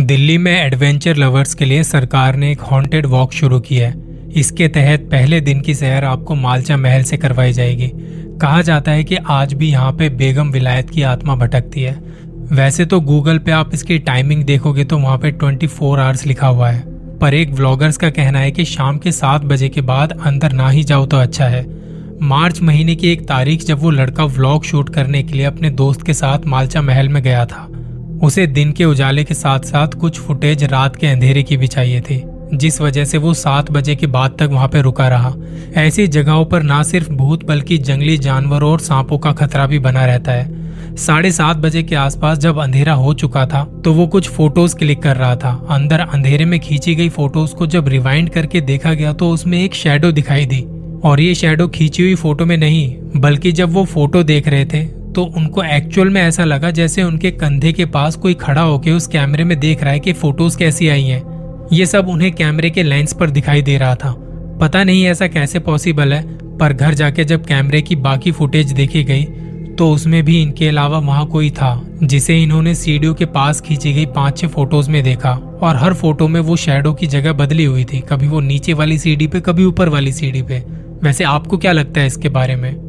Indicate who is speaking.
Speaker 1: दिल्ली में adventure lovers के लिए सरकार ने एक हॉन्टेड वॉक शुरू की है। इसके तहत पहले दिन की सैर आपको मालचा महल से करवाई जाएगी। कहा जाता है कि आज भी यहाँ पे बेगम विलायत की आत्मा भटकती है। वैसे तो गूगल पे आप इसकी टाइमिंग देखोगे तो वहाँ पे 24 फोर आवर्स लिखा हुआ है। पर एक व्लॉगर्स का कहना है कि शाम के सात बजे के बाद अंदर ना ही जाओ तो अच्छा है। मार्च महीने की एक तारीख जब वो लड़का व्लॉग शूट करने के लिए अपने दोस्त के साथ मालचा महल में गया था। उसे दिन के उजाले के साथ साथ कुछ फुटेज रात के अंधेरे की भी चाहिए थी, जिस वजह से वो सात बजे के बाद तक वहाँ पर रुका रहा। ऐसी जगहों पर ना सिर्फ़ भूत बल्कि जंगली जानवरों और सांपों का खतरा भी बना रहता है। साढ़े सात बजे के आसपास जब अंधेरा हो चुका था तो वो कुछ फ़ोटोज़ क्लिक कर रहा था। अंदर अंधेरे में खींची गई फ़ोटोज़ को जब रिवाइंड करके देखा गया तो उसमें एक शेडो दिखाई दी। और ये शेडो खींची हुई फ़ोटो में नहीं, बल्कि जब वो फ़ोटो देख रहे थे तो उनको एक्चुअल में ऐसा लगा जैसे उनके कंधे के पास कोई खड़ा होकर उस कैमरे में देख रहा है कि फ़ोटोज़ कैसी आई हैं। ये सब उन्हें कैमरे के लेंस पर दिखाई दे रहा था। पता नहीं ऐसा कैसे पॉसिबल है, पर घर जाके जब कैमरे की बाकी फुटेज देखी गई तो उसमें भी इनके अलावा वहाँ कोई था, जिसे इन्होंने सीढ़ियों के पास खींची गई पाँच छह फ़ोटोज़ में देखा। और हर फ़ोटो में वो शेडो की जगह बदली हुई थी, कभी वो नीचे वाली सीढ़ी पे, कभी ऊपर वाली सीढ़ी पे। वैसे आपको क्या लगता है इसके बारे में?